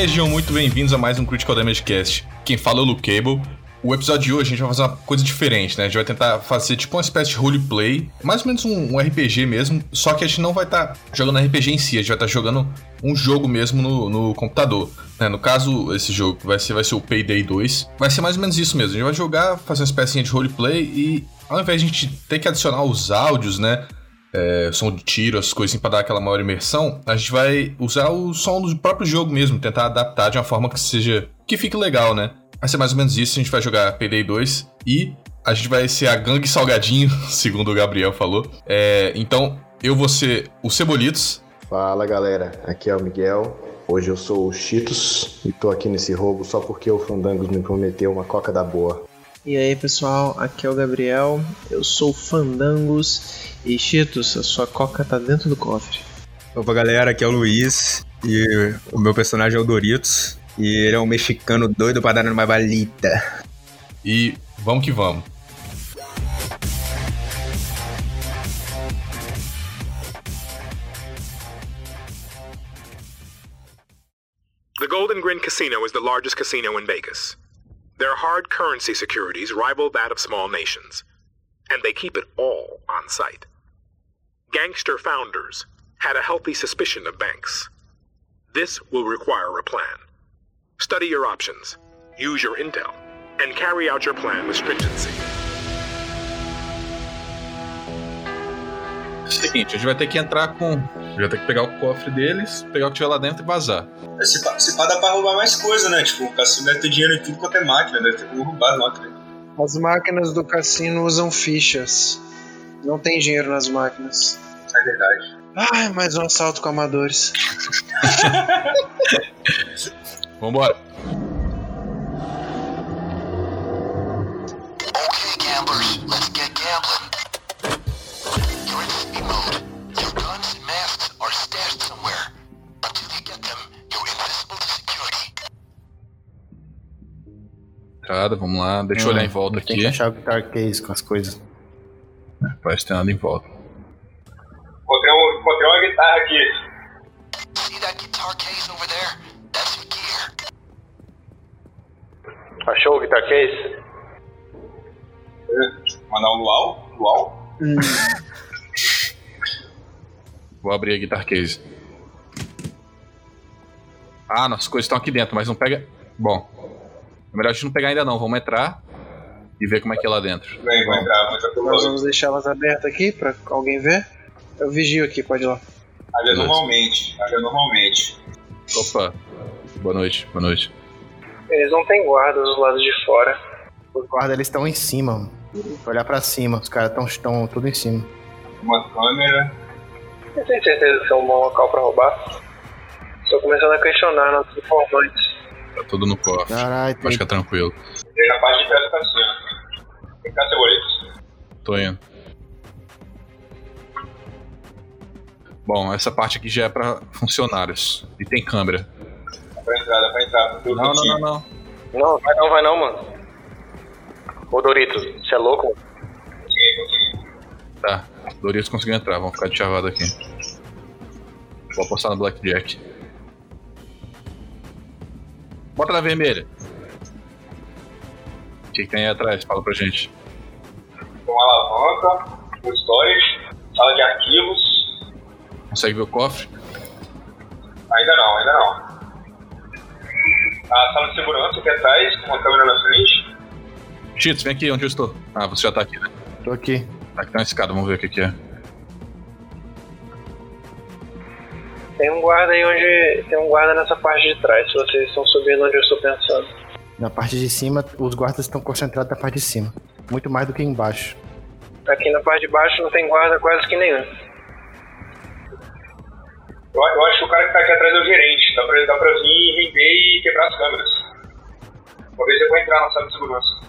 Sejam muito bem-vindos a mais um Critical Damage Cast. Quem fala é o Luke Cable. O episódio de hoje a gente vai fazer uma coisa diferente, né? A gente vai tentar fazer tipo uma espécie de roleplay, mais ou menos um, um RPG mesmo, só que a gente não vai estar tá jogando RPG em si, a gente vai estar tá jogando um jogo mesmo no, no computador. Né? No caso, esse jogo vai ser, vai ser o Payday 2. Vai ser mais ou menos isso mesmo. A gente vai jogar, fazer uma espécie de roleplay e ao invés de a gente ter que adicionar os áudios, né? É, som de tiro, essas coisas assim, dar aquela maior imersão, a gente vai usar o som do próprio jogo mesmo, tentar adaptar de uma forma que seja. que fique legal, né? Vai ser mais ou menos isso. A gente vai jogar Payday 2 e a gente vai ser a gangue salgadinho, segundo o Gabriel falou. É, então, eu vou ser o Cebolitos. Fala galera, aqui é o Miguel. Hoje eu sou o Cheetos e tô aqui nesse roubo só porque o Fandangos me prometeu uma coca da boa. E aí pessoal, aqui é o Gabriel, eu sou o Fandangos e Cheetos, a sua coca tá dentro do cofre. Opa galera, aqui é o Luiz e o meu personagem é o Doritos. E ele é um mexicano doido pra dar uma balita. E vamos que vamos. The Golden Grin Casino is the largest casino in Vegas. Their hard currency securities rival that of small nations, and they keep it all on site. Gangster founders had a healthy suspicion of banks. This will require a plan. Study your options, use your intel, and carry out your plan with stringency. Seguinte, a gente vai ter que entrar com. A gente vai ter que pegar o cofre deles, pegar o que tiver lá dentro e vazar. Se pá, se pá dá pra roubar mais coisa, né? Tipo, o cassino deve ter dinheiro em tudo quanto é máquina, deve ter como roubar as máquinas. As máquinas do cassino usam fichas. Não tem dinheiro nas máquinas. É verdade. Ai, mais um assalto com amadores. Vambora. Okay, gamblers, let's get gambling. You're in sleep mode. Your guns and masks are stashed somewhere. Until you get them, you're invisible to security. Entrada, vamos lá. Deixa eu olhar em volta Tem aqui. que achar o guitar case com as coisas. Parece que tem nada em volta. Encontrei, um, encontrei uma guitarra aqui. See that guitar case over there? That's your gear. Achou o guitar case? Mandar um luau? Luau? Vou abrir a guitar case. Ah, nossas coisas estão aqui dentro, mas não pega. Bom, é melhor a gente não pegar ainda não. Vamos entrar e ver como é que é lá dentro. Vem, vou entrar, vou entrar pelo Nós vamos deixar elas abertas aqui pra alguém ver. Eu vigio aqui, pode ir lá. Haja normalmente, haja normalmente. Opa. Boa noite, boa noite. Eles não têm guardas do lado de fora. Os guardas eles estão em cima, mano. Olhar pra cima, os caras estão tudo em cima. Uma câmera. Não tenho certeza que é um bom local pra roubar. Estou começando a questionar nossos informantes. Tá tudo no cofre. Caralho, Pode tem... ficar tranquilo. Tem na parte de trás cassino. Vem cá, cebolitos. Tô indo. Bom, essa parte aqui já é pra funcionários. E tem câmera. Dá pra entrar, dá pra entrar. Não, não, não, não. Não, vai não, vai não, mano. Ô Doritos, você é louco? Tá. Doritos conseguiu entrar, vamos ficar de chavado aqui. Vou apostar no Blackjack. Bota na vermelha. O que, que tem aí atrás? Fala pra gente. Uma alavanca, um storage, sala de arquivos. Consegue ver o cofre? Ainda não, ainda não. A sala de segurança aqui atrás, com uma câmera na frente. Cheats, vem aqui onde eu estou. Ah, você já tá aqui, né? Tô aqui. Aqui tem uma escada, vamos ver o que, que é. Tem um guarda aí onde. Tem um guarda nessa parte de trás, se vocês estão subindo onde eu estou pensando. Na parte de cima, os guardas estão concentrados na parte de cima. Muito mais do que embaixo. Aqui na parte de baixo não tem guarda quase que nenhum. Eu, eu acho que o cara que tá aqui atrás é o gerente. Dá pra, dá pra vir, render e quebrar as câmeras. Talvez eu vou entrar na sala de segurança.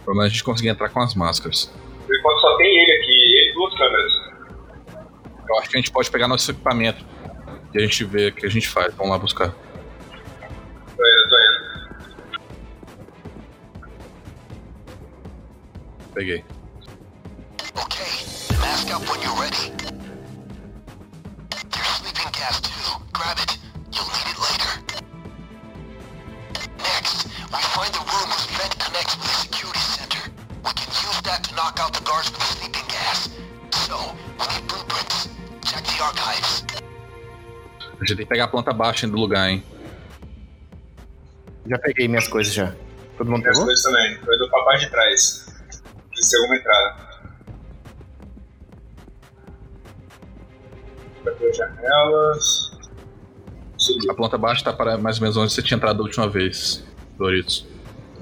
O problema é a gente conseguir entrar com as máscaras. Por enquanto só tem ele aqui, ele e duas câmeras. Eu acho que a gente pode pegar nosso equipamento. E a gente vê o que a gente faz. Vamos lá buscar. Tô indo, tô indo. Peguei. Okay, mask up when you're ready. There's sleeping gas too. Grab it. Gente tem que pegar a planta baixa do lugar, hein? Já peguei minhas coisas já. Todo mundo Minhas pegou? coisas também. Foi do papai de trás. De ser uma entrada. Abrir as janelas. Subir. A planta baixa tá para mais ou menos onde você tinha entrado da última vez, Doritos.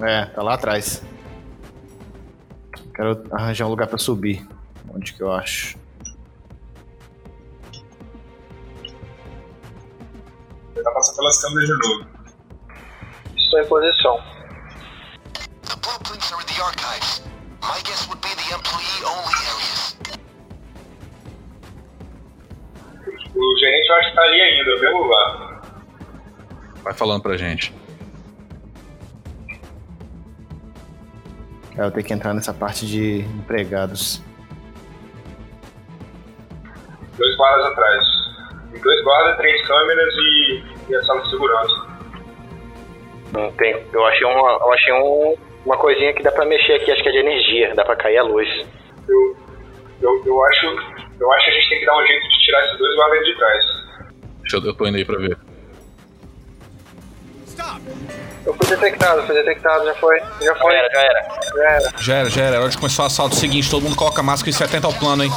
É, tá lá atrás. Quero arranjar um lugar pra subir. Onde que eu acho? Pelas câmeras de novo. Estou em posição. The blueprints are in the archives. My guess would be the employee-only areas. O gerente eu acho que tá ali ainda, no mesmo lugar. Vai falando pra gente. É, eu tenho que entrar nessa parte de empregados. Dois guardas atrás. Dois guardas, três câmeras e, e a sala de segurança. Não tem. Eu achei uma, eu achei um, uma coisinha que dá pra mexer aqui, acho que é de energia, dá pra cair a luz. Eu, eu, eu acho. Eu acho que a gente tem que dar um jeito de tirar esses dois guardas de trás. Deixa eu, eu tô indo aí pra ver. Eu fui detectado, fui detectado, já foi. Já foi. Já era, já era. Já era. Já era, já era. É hora de começar o assalto. Seguinte, todo mundo coloca a máscara e se atenta ao plano, hein?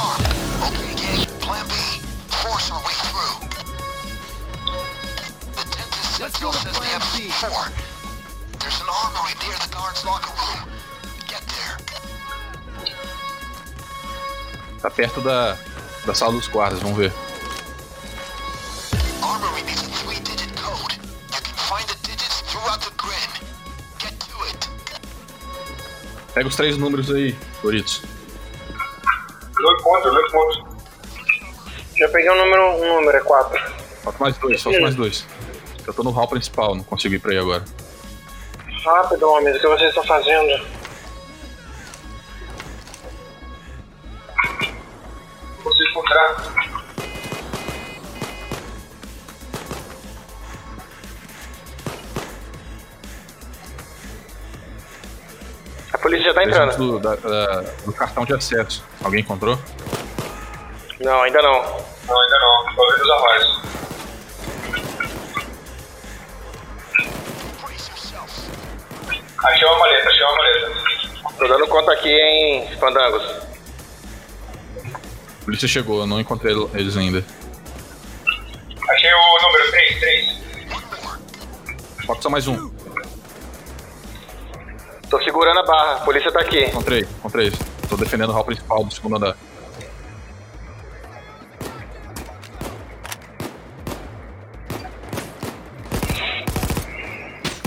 Four. There's an armory near the guard's locker room. Get there. Tá perto da, da sala dos guardas, vamos ver. Armory needs a three-digit code. You can find the digits throughout the grid. Get to it. Pega os três números aí, Doritos. Não encontro, não encontro. Já peguei um número, um número, é 4. Falta mais dois, falta mais dois. Eu tô no hall principal, não consigo ir pra aí agora. Rápido, homens, o que vocês estão fazendo? Não consigo encontrar. A polícia já tá entrando. do, da- da- do cartão de acesso. Alguém encontrou? Não, ainda não. Não, ainda não. Vendo os armários. Achei uma maleta, achei uma maleta. Tô dando conta aqui em Fandangos. A polícia chegou, eu não encontrei eles ainda. Achei o número 3, 3. Falta só mais um. Tô segurando a barra, a polícia tá aqui. Encontrei, encontrei. Tô defendendo o hall principal do segundo andar.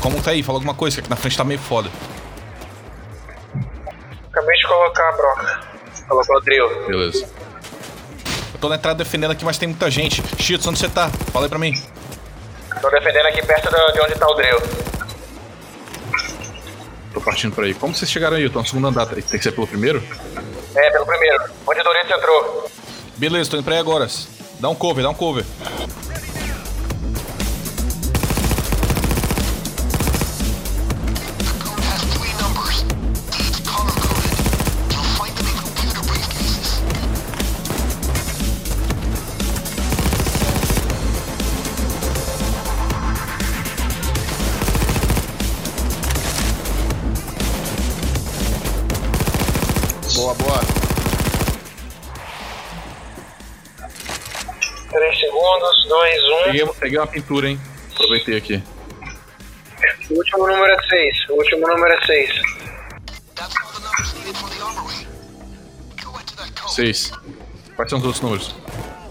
Como tá aí? Fala alguma coisa, que aqui na frente tá meio foda. Acabei de colocar a broca. Colocou o drill. Beleza. Eu tô na entrada defendendo aqui, mas tem muita gente. Cheetos, onde você tá? Fala aí pra mim. Tô defendendo aqui perto de onde tá o drill. Tô partindo por aí. Como vocês chegaram aí? Eu tô no segundo andar. Tem tem que ser pelo primeiro? É, pelo primeiro. Onde o Doritos entrou. Beleza, tô indo pra aí agora. Dá um cover, dá um cover. 2, 1. Peguei, peguei uma pintura, hein? Aproveitei aqui. O último número é 6. O último número é 6. That's all the numbers needed for the armory. Go into that code. Seis. Quais são os outros números?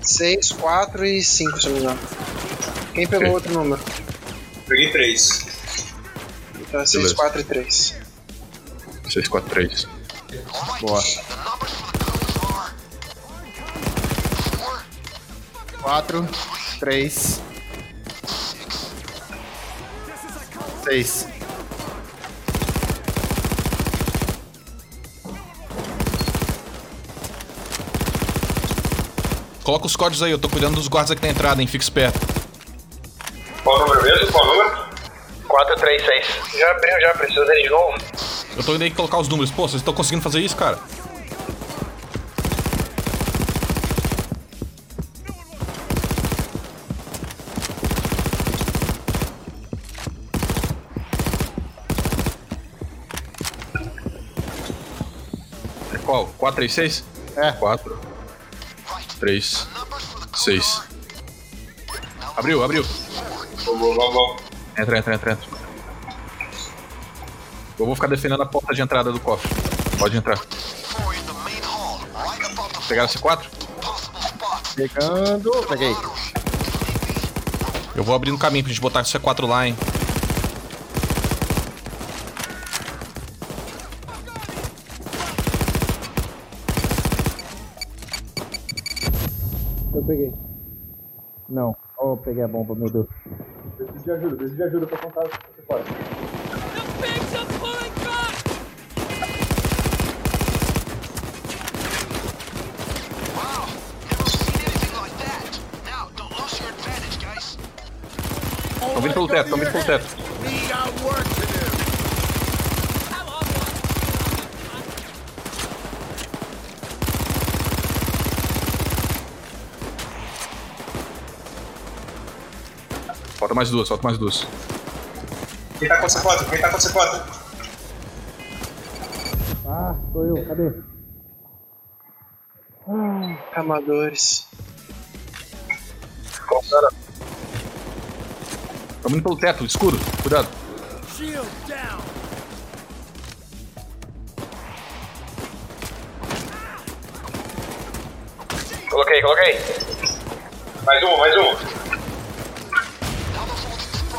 6, 4 e 5, se não me engano. Quem pegou Ok. outro número? Peguei 3. Então é 6, Beleza. 4 e 3. 6, 4, 3. Alright, Boa. the numbers for the codes are... Four, 4, 3, 6. Coloca os códigos aí, eu tô cuidando dos guardas aqui na entrada, hein? Fica esperto. Qual o número mesmo? Qual o número? 4, 3, 6. Já abriu, já. Precisa dele de novo. Eu tô indo aí colocar os números. Pô, vocês estão conseguindo fazer isso, cara? 4, 3, 6? É. 4, 3, 6. Abriu, abriu. Vamos, vamos, vamos. Entra, entra, entra, entra. Eu vou ficar defendendo a porta de entrada do cofre. Pode entrar. Pegaram C4? Pegando. Peguei. Eu vou abrindo caminho pra gente botar C4 lá, hein. Peguei. Não. Oh, peguei a bomba, meu Deus. Preciso de ajuda, preciso de ajuda pra contar o que você pode. Tão vindo pelo teto, tão vindo pelo teto. Falta mais duas, falta mais duas. Quem tá com C4? Quem tá com C4? Ah, sou eu, cadê? Amadores. Tamo indo pelo teto, escuro, cuidado. Coloquei, coloquei. Mais um, mais um.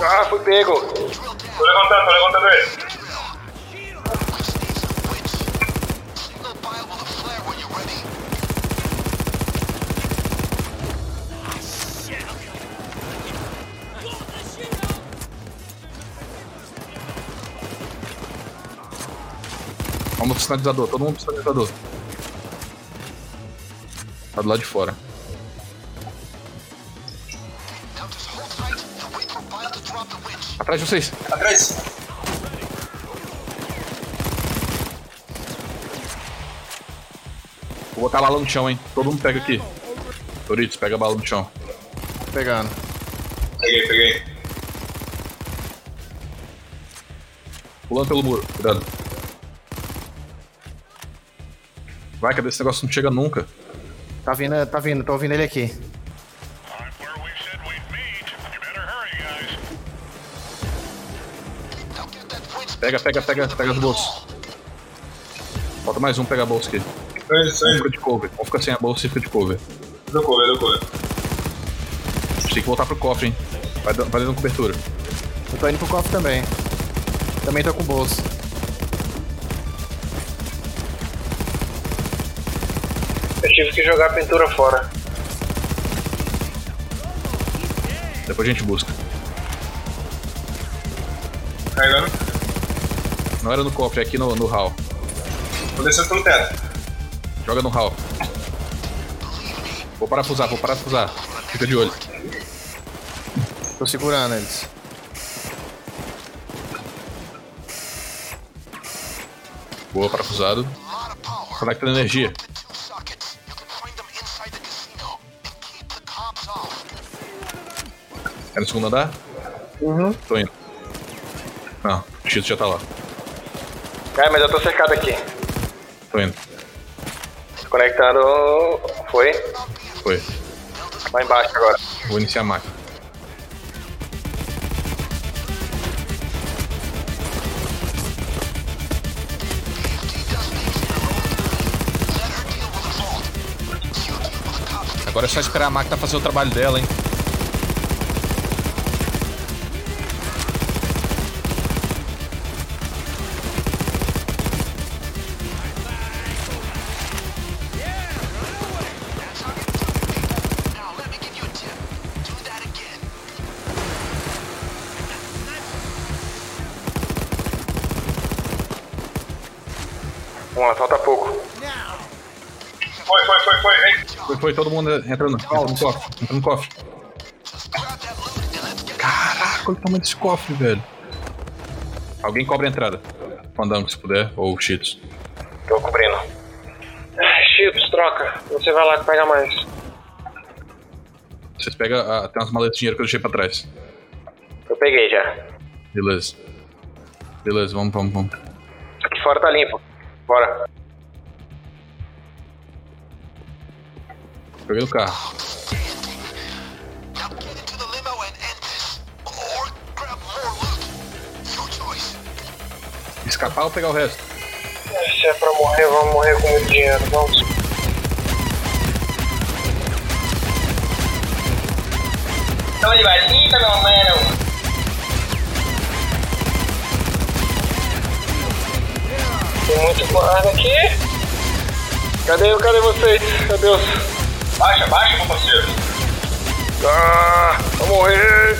Ah, fui pego. Tô levantando, tô levantando ele. Vamos pro sinalizador, todo mundo pro sinalizador. Tá do lado de fora. Atrás de vocês. Atrás. Vou botar a bala no chão, hein. Todo mundo pega aqui. Doritos, pega a bala no chão. Pegando. Peguei, peguei. Pulando pelo muro, cuidado. Vai, cadê esse negócio? Não chega nunca. Tá vindo, tá vindo, tô ouvindo ele aqui. Pega, pega, pega, pega as bolsas. Falta mais um pegar a bolsa aqui. Um indo. fica de cover. Um fica sem a bolsa e fica de cover. Deu cover, deu cover. A gente tem que voltar pro cofre, hein. Vai, dando- vai dando cobertura. Eu tô indo pro cofre também. Também tô com bolsa. Eu tive que jogar a pintura fora. Depois a gente busca. Carregando. Não era no cofre, é aqui no, no hall. Tô descendo pelo teto. Joga no hall. Vou parafusar, vou parafusar. Fica de olho. Tô segurando eles. Boa, parafusado. Conecta na energia. É no segundo andar? Uhum. Tô indo. Não, o Cheeto já tá lá. É, mas eu tô cercado aqui. Tô indo. Conectando. Foi. Foi. Lá embaixo agora. Vou iniciar a máquina. Agora é só esperar a máquina fazer o trabalho dela, hein? Vamos lá, falta pouco. Foi, foi, foi, foi, vem. Foi, foi, todo mundo entrando. Entra no cofre. Entra no cofre. Caraca, olha o tamanho desse cofre, velho. Alguém cobra a entrada. Fandango, se puder, ou Cheetos. Tô cobrindo. Ai, Chips, troca. Você vai lá que pega mais. Vocês pegam. a- tem umas maletas de dinheiro que eu deixei pra trás. Eu peguei já. Beleza. Beleza, vamos, vamos, vamos. Aqui fora tá limpo. Bora. Peguei o carro. Escapar ou pegar o resto? Se é pra morrer, vamos morrer com muito dinheiro. Vamos. Tô de batida, meu mano. Tem muito guarda aqui. Cadê, cadê vocês? Cadê os... Baixa, baixa, meu parceiro. Ah, vou morrer.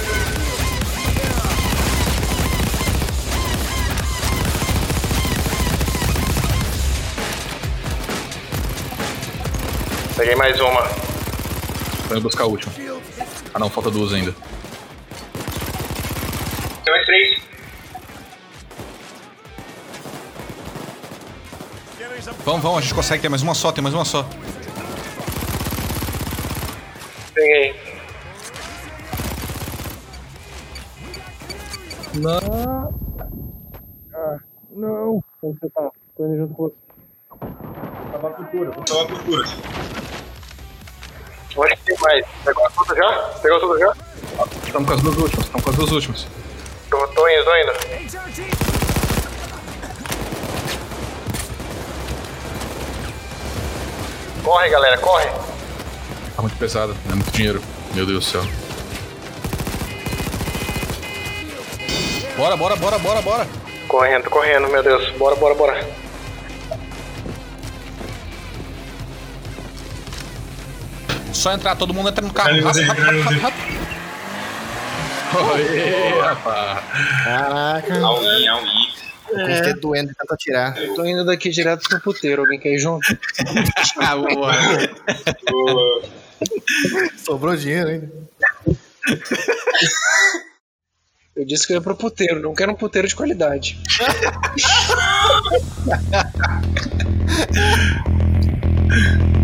Peguei mais uma. Indo buscar a última. Ah não, falta duas ainda. Tem mais três. Vamos, vamos, a gente consegue, tem mais uma só, tem mais uma só. Peguei. Não. Onde você tá? Tô indo junto com você. Tava uma cultura, vou tomar cultura. Eu acho que tem mais. Pegou tudo já? Pegou tudo já? Estamos com as duas últimas, estamos com as duas últimas. Tô, tô indo, tô indo. Corre, galera, corre. Tá muito pesado, é muito dinheiro. Meu Deus do céu. Bora, bora, bora, bora, bora. Correndo, correndo, meu Deus. Bora, bora, bora. Só entrar, todo mundo entra no carro. Rápido, rápido, rápido, rápido, rápido. Oi, rapaz. Caraca, Auí, auí. É. doendo de tanto atirar. Tô indo daqui direto pro puteiro. Alguém quer ir junto? Ah, boa. Boa. Sobrou dinheiro ainda. Eu disse que eu ia pro puteiro. Não quero um puteiro de qualidade.